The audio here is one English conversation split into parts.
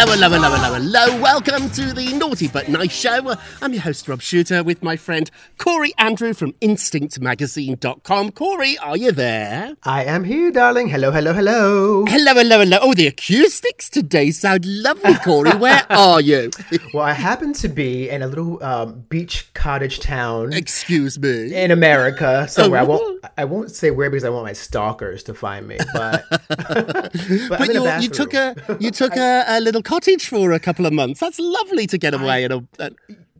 Hello, hello, hello, hello, hello. Welcome to the Naughty But Nice Show. I'm your host, Rob Shuter, with my friend Corey Andrew from InstinctMagazine.com. Corey, are you there? I am here, darling. Hello, hello, hello. Hello, hello, hello. Oh, the acoustics today sound lovely, Corey. Where are you? Well, I happen to be in a little um, beach cottage town Excuse me. in America somewhere. I Oh. won't. I won't say where because I want my stalkers to find me. But, but, But you you took a you took a, a little cottage for a couple of months. That's lovely to get away in a. a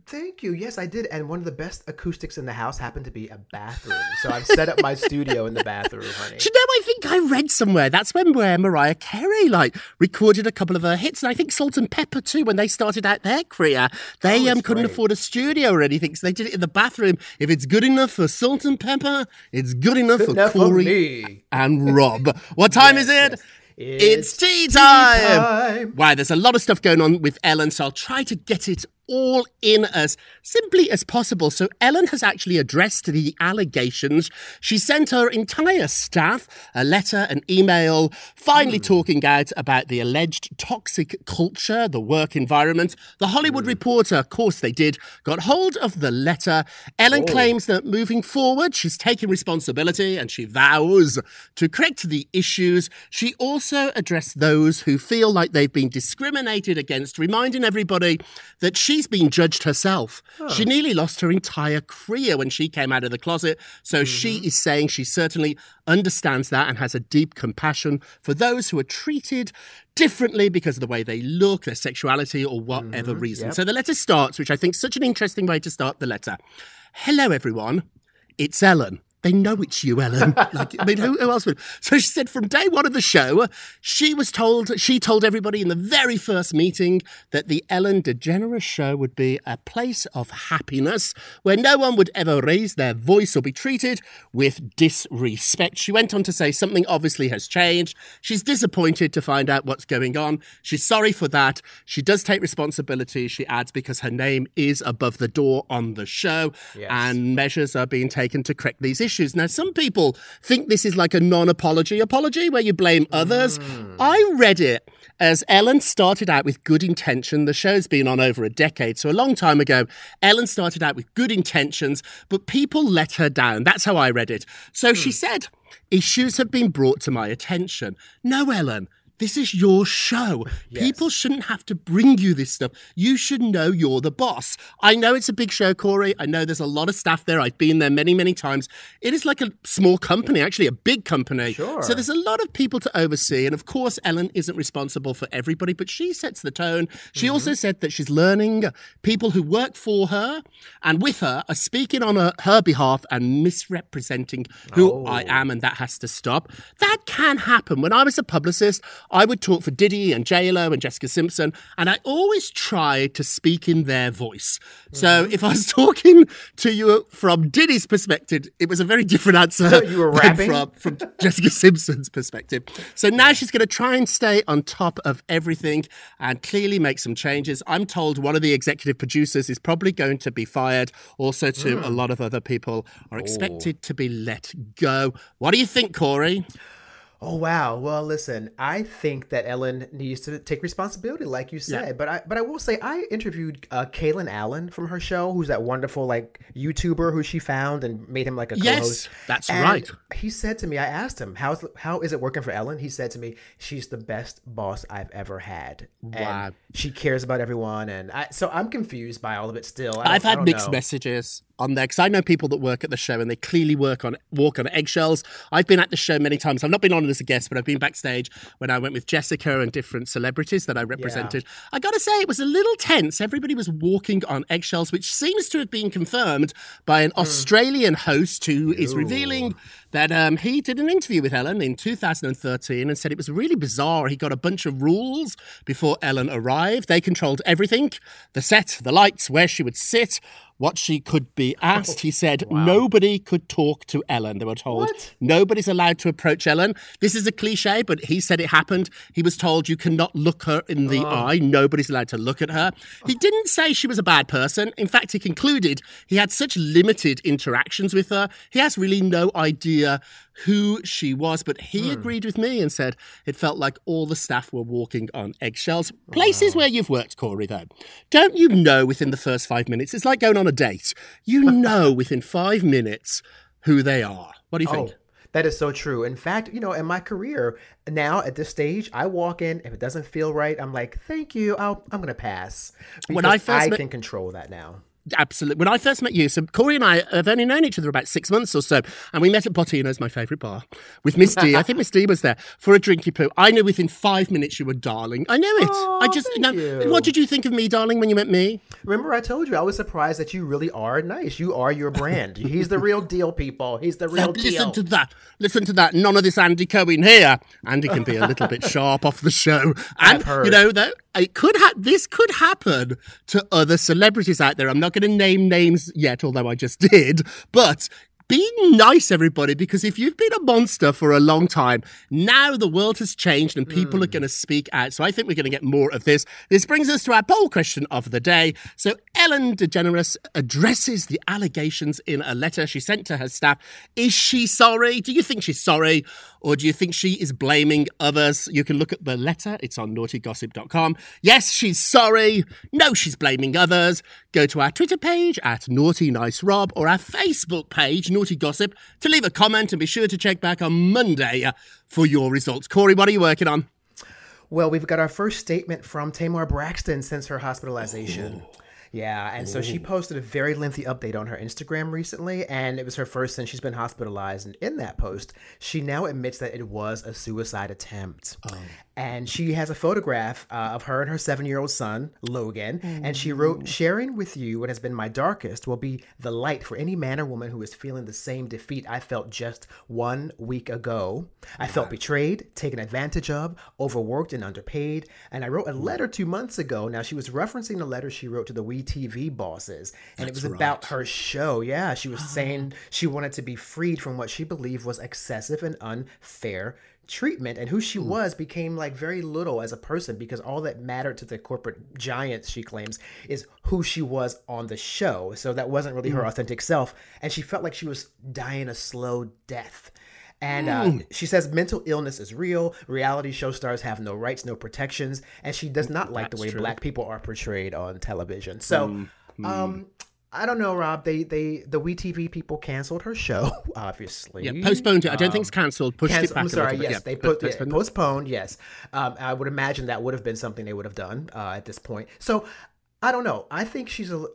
Thank you. Yes, I did. And one of the best acoustics in the house happened to be a bathroom. So I've set up my studio in the bathroom, honey. Do you know? I think I read somewhere that's when where Mariah Carey like recorded a couple of her hits, and I think Salt-N-Pepa too. When they started out their career, they Oh, um couldn't great. afford a studio or anything, so they did it in the bathroom. If it's good enough for Salt-N-Pepa, it's good enough for enough for Corey me. and Rob. What time is it? yes. It's, It's tea tea time. time. Wow, there's a lot of stuff going on with Ellen, so I'll try to get it all in as simply as possible. So, Ellen has actually addressed the allegations. She sent her entire staff a letter, an email, finally hmm. talking out about the alleged toxic culture, the work environment. The Hollywood hmm. Reporter, of course, they did, got hold of the letter. Ellen oh. claims that moving forward, she's taking responsibility and she vows to correct the issues. She also addressed those who feel like they've been discriminated against, reminding everybody that she's been judged herself. She nearly lost her entire career when she came out of the closet. So she mm-hmm. is saying she certainly understands that and has a deep compassion for those who are treated differently because of the way they look, their sexuality, or whatever mm-hmm. reason. So the letter starts, which I think is such an interesting way to start the letter. Hello, everyone. It's Ellen. They know it's you, Ellen. Like, I mean, who, who else would? So she said from day one of the show, she was told, she told everybody in the very first meeting that the Ellen DeGeneres show would be a place of happiness where no one would ever raise their voice or be treated with disrespect. She went on to say something obviously has changed. She's disappointed to find out what's going on. She's sorry for that. She does take responsibility, she adds, because her name is above the door on the show and measures are being taken to correct these issues. Now, some people think this is like a non apology apology where you blame others. Hmm. I read it as Ellen started out with good intention. The show's been on over a decade, so a long time ago, Ellen started out with good intentions, but people let her down. That's how I read it. So she hmm. said, Issues have been brought to my attention. No, Ellen. This is your show. People shouldn't have to bring you this stuff. You should know you're the boss. I know it's a big show, Corey. I know there's a lot of staff there. I've been there many, many times. It is like a small company, actually, a big company. Sure. So there's a lot of people to oversee. And of course, Ellen isn't responsible for everybody, but she sets the tone. She Mm-hmm. also said that she's learning people who work for her and with her are speaking on her, her behalf and misrepresenting who Oh. I am, and that has to stop. That can happen. When I was a publicist, I would talk for Diddy and JLo and Jessica Simpson, and I always tried to speak in their voice. So Mm-hmm. if I was talking to you from Diddy's perspective, it was a very different answer. You were than rapping? from, from Jessica Simpson's perspective. So now she's going to try and stay on top of everything and clearly make some changes. I'm told one of the executive producers is probably going to be fired. Also, to Hmm. a lot of other people are expected to be let go. What do you think, Corey? Oh wow. Well, listen, I think that Ellen needs to take responsibility, like you said. Yeah. But I, but I will say, I interviewed uh, Kalen Allen from her show, who's that wonderful like YouTuber who she found and made him like a Yes, co-host. that's And right. He said to me, I asked him, "How's how is it working for Ellen?" He said to me, "She's the best boss I've ever had. Wow. And she cares about everyone." And I, so I'm confused by all of it still. I i've had mixed know. messages on there because I know people that work at the show and they clearly work on walk on eggshells. I've been at the show many times. I've not been on it as a guest, but I've been backstage when I went with Jessica and different celebrities that I represented. I got to say, it was a little tense. Everybody was walking on eggshells, which seems to have been confirmed by an hmm. Australian host who is revealing that um, he did an interview with Ellen in 2013 and said it was really bizarre. He got a bunch of rules before Ellen arrived. They controlled everything the set, the lights, where she would sit. What she could be asked, he said, nobody could talk to Ellen. They were told nobody's allowed to approach Ellen. This is a cliche, but he said it happened. He was told you cannot look her in the eye. Nobody's allowed to look at her. He didn't say she was a bad person. In fact, he concluded he had such limited interactions with her. He has really no idea who she was, but he hmm. agreed with me and said it felt like all the staff were walking on eggshells. Ah. Places where you've worked, Corey, though. Don't you know within the first five minutes? It's like going on a date. You know within five minutes who they are. What do you think? Oh, that is so true. In fact, you know, in my career now at this stage, I walk in if it doesn't feel right, I'm like, "Thank you, I'll, I'm gonna pass." When I first I met- can control that now. Absolutely. When I first met you, so Corey and I have only known each other about six months or so, and we met at Bottino's, my favourite bar, with Miss D. I think Miss D was there for a drinky poo. I knew within five minutes you were darling. I knew it. I just, you. What did you think of me, darling, when you met me? Remember, I told you I was surprised that you really are nice. You are your brand. He's the real deal, people. He's the real deal. Listen to that. Listen to that. None of this Andy Cohen here. Andy can be a little bit sharp off the show. And, you know, that it could ha- this could happen to other celebrities out there. I'm not going to name names yet, although I just did. But be nice, everybody, because if you've been a monster for a long time, now the world has changed and people are hmm. going to speak out. So I think we're going to get more of this. This brings us to our poll question of the day. So Ellen DeGeneres addresses the allegations in a letter she sent to her staff. Is she sorry? Do you think she's sorry? Or do you think she is blaming others? You can look at the letter. It's on naughtygossip.com. Yes, she's sorry. No, she's blaming others. Go to our Twitter page at Naughty Nice Rob or our Facebook page, Naughty Gossip, to leave a comment and be sure to check back on Monday for your results. Corey, what are you working on? Well, we've got our first statement from Tamar Braxton since her hospitalization. Oh. Yeah, and so she posted a very lengthy update on her Instagram recently, and it was her first since she's been hospitalized. And in that post, she now admits that it was a suicide attempt. Oh. And she has a photograph uh, of her and her seven year old son, Logan. And she wrote, Sharing with you what has been my darkest will be the light for any man or woman who is feeling the same defeat I felt just one week ago. I felt betrayed, taken advantage of, overworked, and underpaid. And I wrote a letter two months ago. Now, she was referencing a letter she wrote to the We TV bosses. And it was about her show. Yeah, she was saying she wanted to be freed from what she believed was excessive and unfair treatment and who she hmm. was became like very little as a person because all that mattered to the corporate giants she claims is who she was on the show. So that wasn't really her hmm. authentic self. And she felt like she was dying a slow death. And uh, hmm. she says mental illness is real. Reality show stars have no rights, no protections, and she does not like the way black people are portrayed on television. So, um, I don't know, Rob. They they the WeTV people canceled her show, obviously. Yeah, postponed it. I don't think it's cancelled. Pushed Cancel- it back. I'm sorry. Yes, Yeah, they put yeah, postponed. postponed. Yes, um, I would imagine that would have been something they would have done uh, at this point. So I don't know. I think she's a.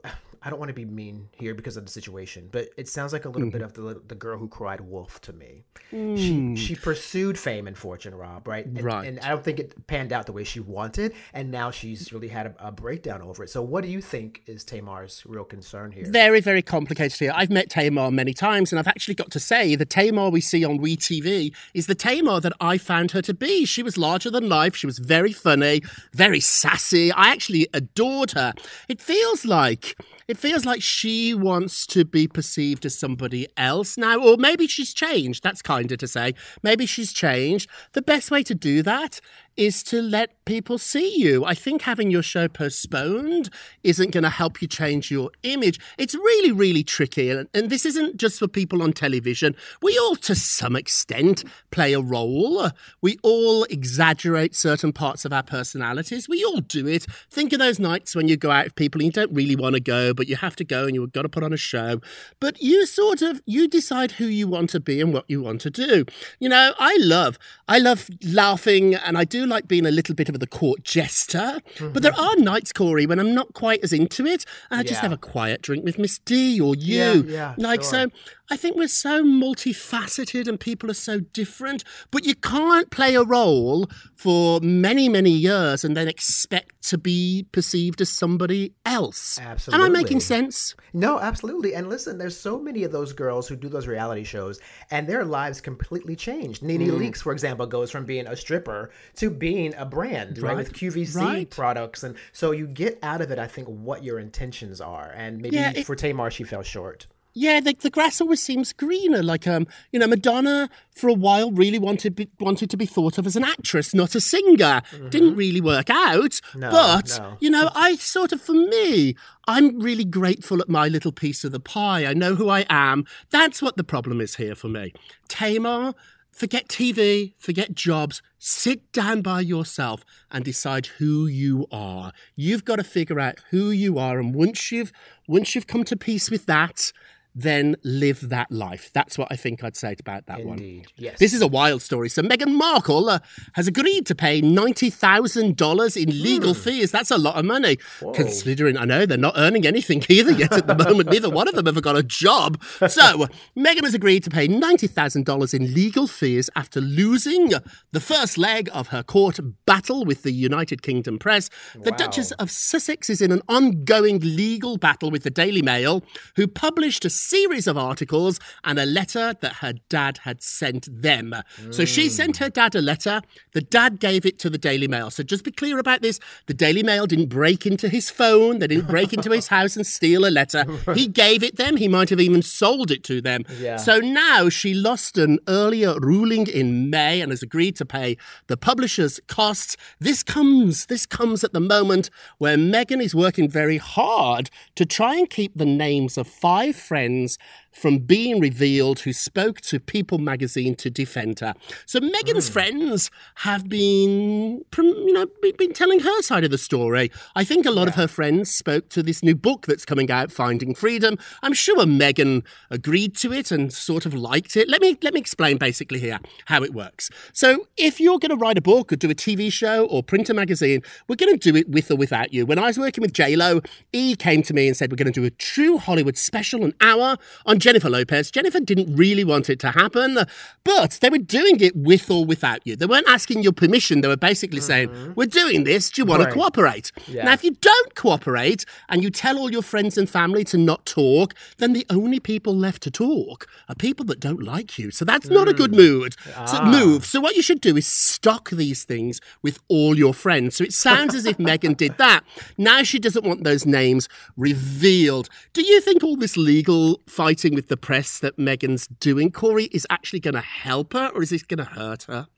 I don't want to be mean here because of the situation, but it sounds like a little bit Mm-hmm. of the the girl who cried wolf to me. Mm. She she pursued fame and fortune, Rob, right? And, Right. And I don't think it panned out the way she wanted, and now she's really had a, a breakdown over it. So, what do you think is Tamar's real concern here? Very, very complicated here. I've met Tamar many times, and I've actually got to say the Tamar we see on WeTV is the Tamar that I found her to be. She was larger than life. She was very funny, very sassy. I actually adored her. It feels like it feels like she wants to be perceived as somebody else now, or maybe she's changed. That's kinder to say. Maybe she's changed. The best way to do that is to let people see you. I think having your show postponed isn't going to help you change your image. It's really, really tricky. And, and this isn't just for people on television. We all, to some extent, play a role. We all exaggerate certain parts of our personalities. We all do it. Think of those nights when you go out with people and you don't really want to go, but you have to go and you've got to put on a show. But you sort of, you decide who you want to be and what you want to do. You know, I love, I love laughing and I do like being a little bit of the court jester. But there mm-hmm. are nights, Corey, when I'm not quite as into it and I just Yeah. have a quiet drink with Miss D or you. Yeah, yeah, like, sure. so I think we're so multifaceted and people are so different, but you can't play a role for many, many years and then expect to be perceived as somebody else. Absolutely. Am I making sense? No, absolutely. And listen, there's so many of those girls who do those reality shows, and their lives completely changed. Nene Mm. Leakes, for example, goes from being a stripper to being a brand, right, Right. with QVC Right. products, and so you get out of it. I think what your intentions are, and maybe Yeah, it- for Tamar, she fell short. Yeah, the, the grass always seems greener. Like, um, you know, Madonna for a while really wanted be, wanted to be thought of as an actress, not a singer. Didn't really work out. No, but no. you know, I sort of, for me, I'm really grateful at my little piece of the pie. I know who I am. That's what the problem is here for me. Tamar. Forget TV, forget jobs, sit down by yourself and decide who you are. You've got to figure out who you are and once you've once you've come to peace with that, then live that life. That's what I think I'd say about that one. Yes. This is a wild story. So Meghan Markle uh, has agreed to pay ninety thousand dollars in legal fees. That's a lot of money, considering I know they're not earning anything either yet at the moment. Neither one of them ever got a job. So Meghan has agreed to pay ninety thousand dollars in legal fees after losing the first leg of her court battle with the United Kingdom press. The Duchess of Sussex is in an ongoing legal battle with the Daily Mail, who published a series of articles and a letter that her dad had sent them. So she mm. sent her dad a letter. The dad gave it to the Daily Mail. So just be clear about this. The Daily Mail didn't break into his phone, they didn't break into his house and steal a letter. He gave it them. He might have even sold it to them. Yeah. So now she lost an earlier ruling in May and has agreed to pay the publisher's costs. This comes this comes at the moment where Meghan is working very hard to try and keep the names of five friends Things from being revealed who spoke to People magazine to defend her. So Meghan's hmm. friends have been, you know, been- telling her side of the story. I think a lot of her friends spoke to this new book that's coming out, Finding Freedom. I'm sure Meghan agreed to it and sort of liked it. Let me let me explain basically here how it works. So if you're going to write a book or do a TV show or print a magazine, we're going to do it with or without you. When I was working with J Lo, E came to me and said we're going to do a true Hollywood special, an hour on Jennifer Lopez. Jennifer didn't really want it to happen, but they were doing it with or without you. They weren't asking your permission. They were basically saying, mm-hmm. "We're doing this. Do you want Right. to cooperate?" Yeah. Now, if you don't cooperate and you tell all your friends and family to not talk, then the only people left to talk are people that don't like you. So that's not a good mm. mood. So ah. move. So what you should do is stock these things with all your friends. So it sounds as if Meghan did that. Now she doesn't want those names revealed. Do you think all this legal fighting with the press that Meghan's doing, Corey, is actually going to help her or is this going to hurt her?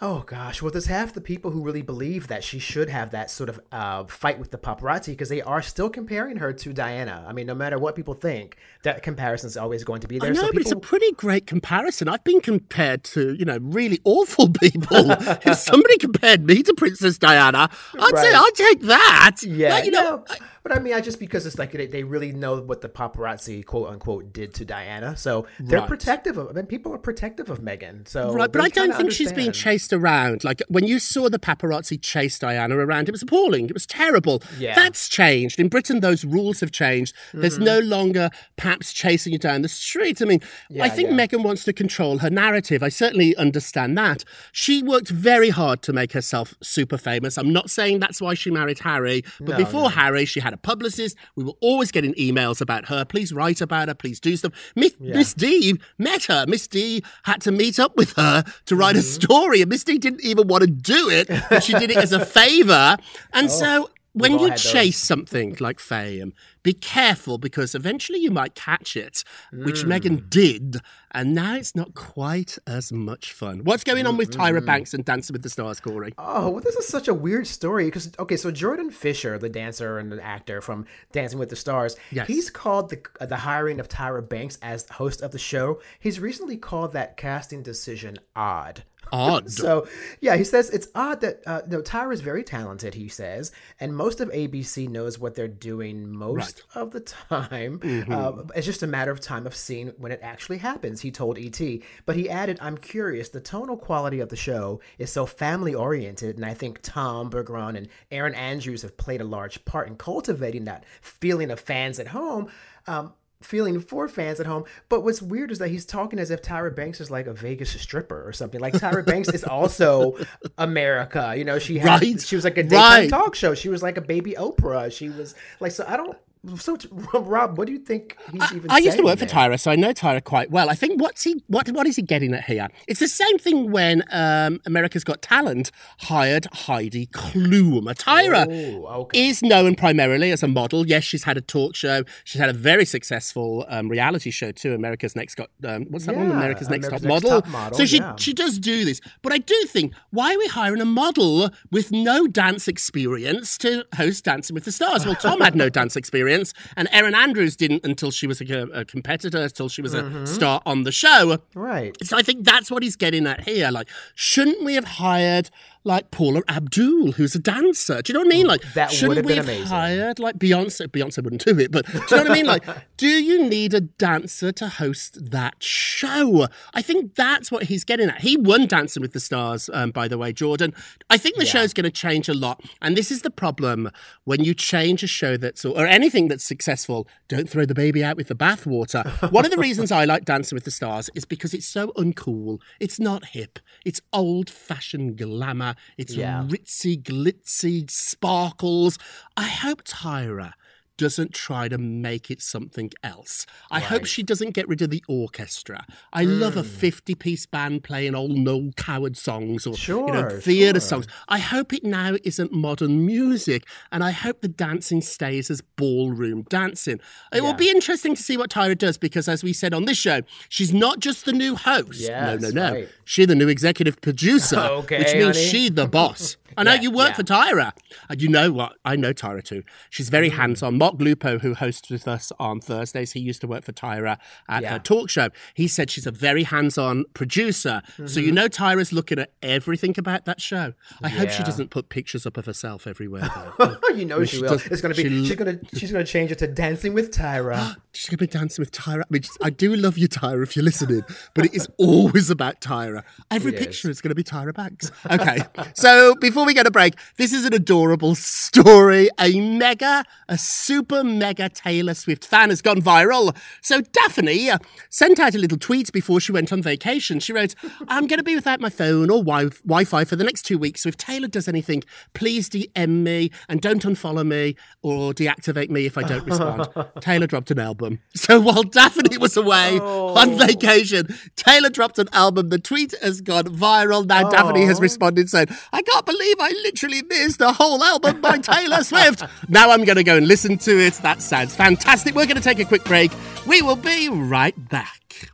Oh gosh, well, there's half the people who really believe that she should have that sort of uh, fight with the paparazzi because they are still comparing her to Diana. I mean, no matter what people think, that comparison is always going to be there. I know, so but it's a pretty great comparison. I've been compared to, you know, really awful people. if somebody compared me to Princess Diana, I'd say I'll take that. Yeah, Like, you know, yeah. But I mean, I just because it's like they, they really know what the paparazzi quote unquote did to Diana, so they're Right. protective of. I mean, people are protective of Meghan. So Right, but I don't think she's being understand. chased around. Like when you saw the paparazzi chase Diana around, it was appalling. It was terrible. Yeah. That's changed. In Britain, those rules have changed. There's Mm-hmm. no longer paps chasing you down the street. I mean, I think yeah. Meghan wants to control her narrative. I certainly understand that. She worked very hard to make herself super famous. I'm not saying that's why she married Harry, but No, before no. Harry, she had a publicist. We were always getting emails about her. Please write about her. Please do stuff. Miss, Miss D met her. Miss D had to meet up with her to write a Mm-hmm. story, and Miss D didn't even want to do it, but she did it as a favor. And so when Oh, you had those. chase something like fame, be careful because eventually you might catch it, which Mm. Meghan did, and now it's not quite as much fun. What's going on with Tyra Banks and Dancing with the Stars, Corey? Oh, well, this is such a weird story because okay, so Jordan Fisher, the dancer and the actor from Dancing with the Stars, Yes. he's called the uh, the hiring of Tyra Banks as host of the show. He's recently called that casting decision odd. Odd. So yeah, he says it's odd that uh, no Tyra is very talented. He says, and most of ABC knows what they're doing most of the time. Uh, it's just a matter of time of seeing when it actually happens. He told ET, but he added, "I'm curious. The tonal quality of the show is so family oriented, and I think Tom Bergeron and Erin Andrews have played a large part in cultivating that feeling of fans at home." Um, feeling for fans at home. But what's weird is that he's talking as if Tyra Banks is like a Vegas stripper or something. Like Tyra Banks is also America. You know, she had, Right. she was like a daytime Right. talk show. She was like a baby Oprah. She was like so I don't so Rob, what do you think he's even I used to work for? Tyra, so I know Tyra quite well. I think what's he what what is he getting at here? It's the same thing when um, America's Got Talent hired Heidi Klum. Tyra Oh, okay. is known primarily as a model. Yes, she's had a talk show. She's had a very successful um, reality show too. America's Next Got um, what's that one? America's Next America's Top Next Model. Top Model, So she yeah. she does do this, but I do think why are we hiring a model with no dance experience to host Dancing with the Stars? Well, Tom had no dance experience, and Erin Andrews didn't until she was a, a competitor, until she was a mm-hmm. star on the show. Right. So I think that's what he's getting at here. Like, shouldn't we have hired like Paula Abdul, who's a dancer? Do you know what I mean? Like, That shouldn't we have amazing. hired like Beyonce? Beyonce wouldn't do it, but do you know what I mean? Like, do you need a dancer to host that show? I think that's what he's getting at. He won Dancing with the Stars, um, by the way, Jordan. I think the show's going to change a lot, and this is the problem when you change a show that's or anything that's successful. Don't throw the baby out with the bathwater. One of the reasons I like Dancing with the Stars is because it's so uncool. It's not hip. It's old-fashioned glamour. It's Yeah. ritzy, glitzy, sparkles. I hope Tyra doesn't try to make it something else. I hope she doesn't get rid of the orchestra. I love a Hmm. 50 piece band playing old Noel Coward songs or you know, theatre sure. songs. I hope it now isn't modern music and I hope the dancing stays as ballroom dancing. It will be interesting to see what Tyra does because as we said on this show, she's not just the new host. Yes, no, no, no. right. She's the new executive producer, Okay, which means honey. she the boss. I know Yeah, you work yeah. for Tyra. And you know what? I know Tyra too. She's very Mm. hands on. Mark Lupo, who hosts with us on Thursdays, he used to work for Tyra at Yeah. her talk show. He said she's a very hands on producer. So you know Tyra's looking at everything about that show. I hope she Mm-hmm. Doesn't put pictures up of herself everywhere, though. you know she, she will. it's gonna be she- she's gonna she's gonna change it to dancing with Tyra. She's going to be dancing with Tyra. I mean, I do love you, Tyra, if you're listening, but it is always about Tyra. Every It picture is. is going to be Tyra Banks. Okay. so before we get a break, this is an adorable story. A mega, a super mega Taylor Swift fan has gone viral. So Daphne uh, sent out a little tweet before she went on vacation. She wrote, I'm going to be without my phone or wi- Wi-Fi for the next two weeks. So if Taylor does anything, please DM me and don't unfollow me or deactivate me if I don't respond. Taylor dropped an album. So while Daphne was away on oh. vacation, Taylor dropped an album. The tweet has gone viral. Now Daphne has oh. responded saying, I can't believe I literally missed a whole album by Taylor Swift. Now I'm going to go and listen to it. That sounds fantastic. We're going to take a quick break. We will be right back.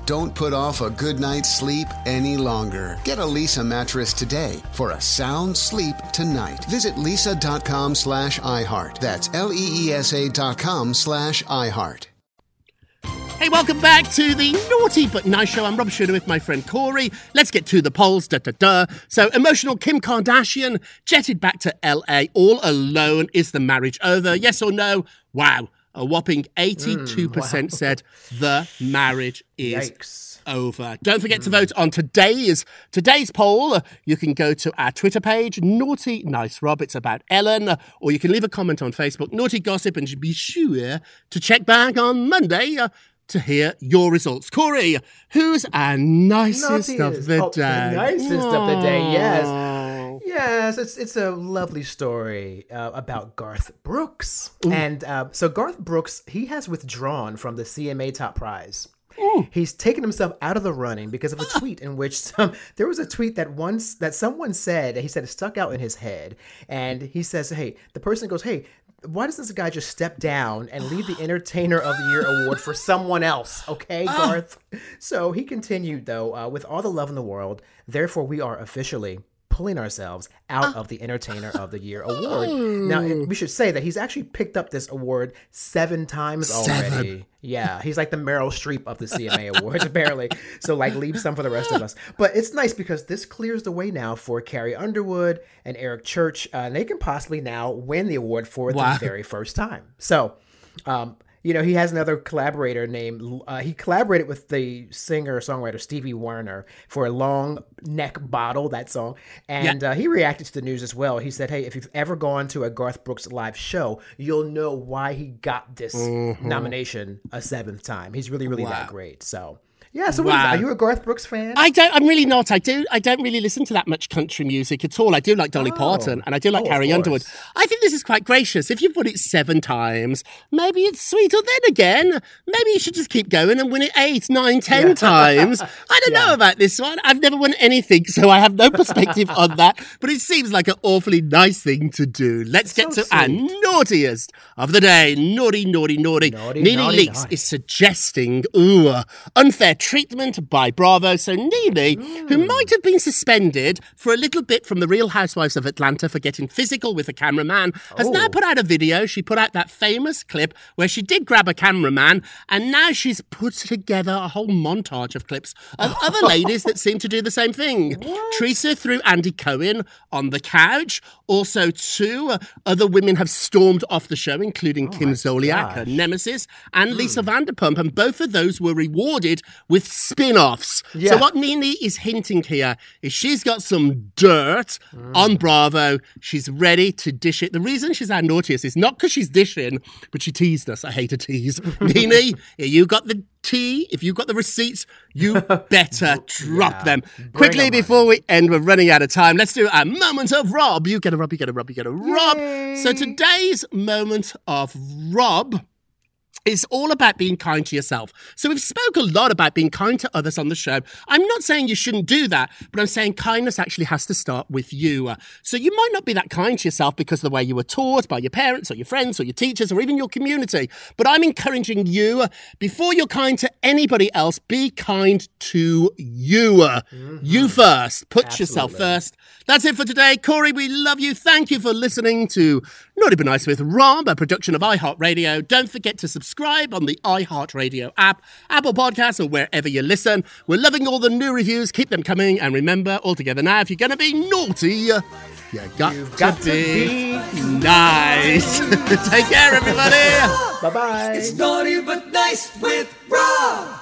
Don't put off a good night's sleep any longer. Get a Leesa mattress today for a sound sleep tonight. Visit leesa.com slash iHeart. That's L-E-E-S-A dot com slash iHeart. Hey, welcome back to the Naughty But Nice Show. I'm Rob Shuter with my friend Corey. Let's get to the polls. Da, da, da. So, emotional Kim Kardashian jetted back to LA all alone. Is the marriage over? Yes or no? Wow. A whopping 82% Mm, wow. said the marriage is Yikes. over. Don't forget to vote on today's today's poll. You can go to our Twitter page, Naughty Nice Rob. It's about Ellen, or you can leave a comment on Facebook, Naughty Gossip, and be sure to check back on Monday. uh, to hear your results. Corey, who's our nicest of Naughtiest. the Oh, the day? nicest of the day, yes. Yes, it's it's a lovely story uh, about Garth Brooks, and uh, so Garth Brooks he has withdrawn from the CMA Top Prize. He's taken himself out of the running because of a tweet in which some there was a tweet that once that someone said he said it stuck out in his head, and he says, "Hey," the person goes, "Hey." Why doesn't this guy just step down and leave the Entertainer of the Year award for someone else? Okay, Garth. So he continued though, uh, with all the love in the world. Therefore, we are officially pulling ourselves out of the Entertainer of the Year award. Now, and we should say that he's actually picked up this award seven times already. Yeah, he's like the Meryl Streep of the CMA Awards, apparently. So, like, leave some for the rest of us. But it's nice because this clears the way now for Carrie Underwood and Eric Church. Uh, and they can possibly now win the award for Wow. the very first time. So, um, you know, he has another collaborator named, uh, he collaborated with the singer songwriter Stevie Wariner for a long neck bottle, that song. And uh, he reacted to the news as well. He said, Hey, if you've ever gone to a Garth Brooks live show, you'll know why he got this Mhm. nomination a seventh time. He's really, really Wow. that great. So, yeah. So, Wow. are you a Garth Brooks fan? I don't. I'm really not. I do. I don't really listen to that much country music at all. I do like Dolly Oh. Parton, and I do like Oh, Carrie Underwood. I think this is quite gracious. If you've won it seven times, maybe it's sweet. Or then again, maybe you should just keep going and win it eight, nine, ten Yeah. times. I don't know about this one. I've never won anything, so I have no perspective on that. But it seems like an awfully nice thing to do. Let's get to our naughtiest of the day. Naughty, naughty, naughty. Naughty, Nene naughty, Leakes naughty. is suggesting ooh, unfair treatment by Bravo. So Nene, who Hmm. might have been suspended for a little bit from the Real Housewives of Atlanta for getting physical with a cameraman, has now Oh. put out a video. She put out that famous clip where she did grab a cameraman, and now she's put together a whole montage of clips of other ladies that seem to do the same thing. Teresa threw Andy Cohen on the couch. Also, two other women have stormed stormed off the show, including Kim Zolciak, her nemesis, and Lisa Vanderpump, and both of those were rewarded with spin offs. Yeah. So, what Nene is hinting here is she's got some dirt on Bravo. She's ready to dish it. The reason she's our naughtiest is not because she's dishing, but she teased us. I hate a tease. Nene, you got the tea. If you've got the receipts, you better drop them. Quickly before we end, we're running out of time. Let's do a moment of Rob. You get a Rob, you get a Rob, you get a Rob. So today's moment of Rob is all about being kind to yourself. So we've spoke a lot about being kind to others on the show. I'm not saying you shouldn't do that, but I'm saying kindness actually has to start with you. So you might not be that kind to yourself because of the way you were taught by your parents or your friends or your teachers or even your community. But I'm encouraging you, before you're kind to anybody else, be kind to you. Uh, You first. Put yourself first. That's it for today. Corey, we love you. Thank you for listening to Naughty But Nice with Rob, a production of iHeartRadio. Don't forget to subscribe on the iHeartRadio app, Apple Podcasts, or wherever you listen. We're loving all the new reviews. Keep them coming. And remember, all together now, if you're going uh, to be naughty, you got, got to, to be, nice. Take care, everybody. Bye bye. It's naughty but nice with Rob.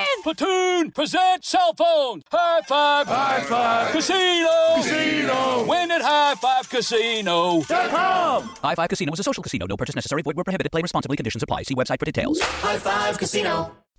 Platoon, present cell phone. High five. High five. Casino. Casino. Win at High Five Casino. High Five Casino is a social casino. No purchase necessary. Void where prohibited. Play responsibly. Conditions apply. See website for details. High Five Casino.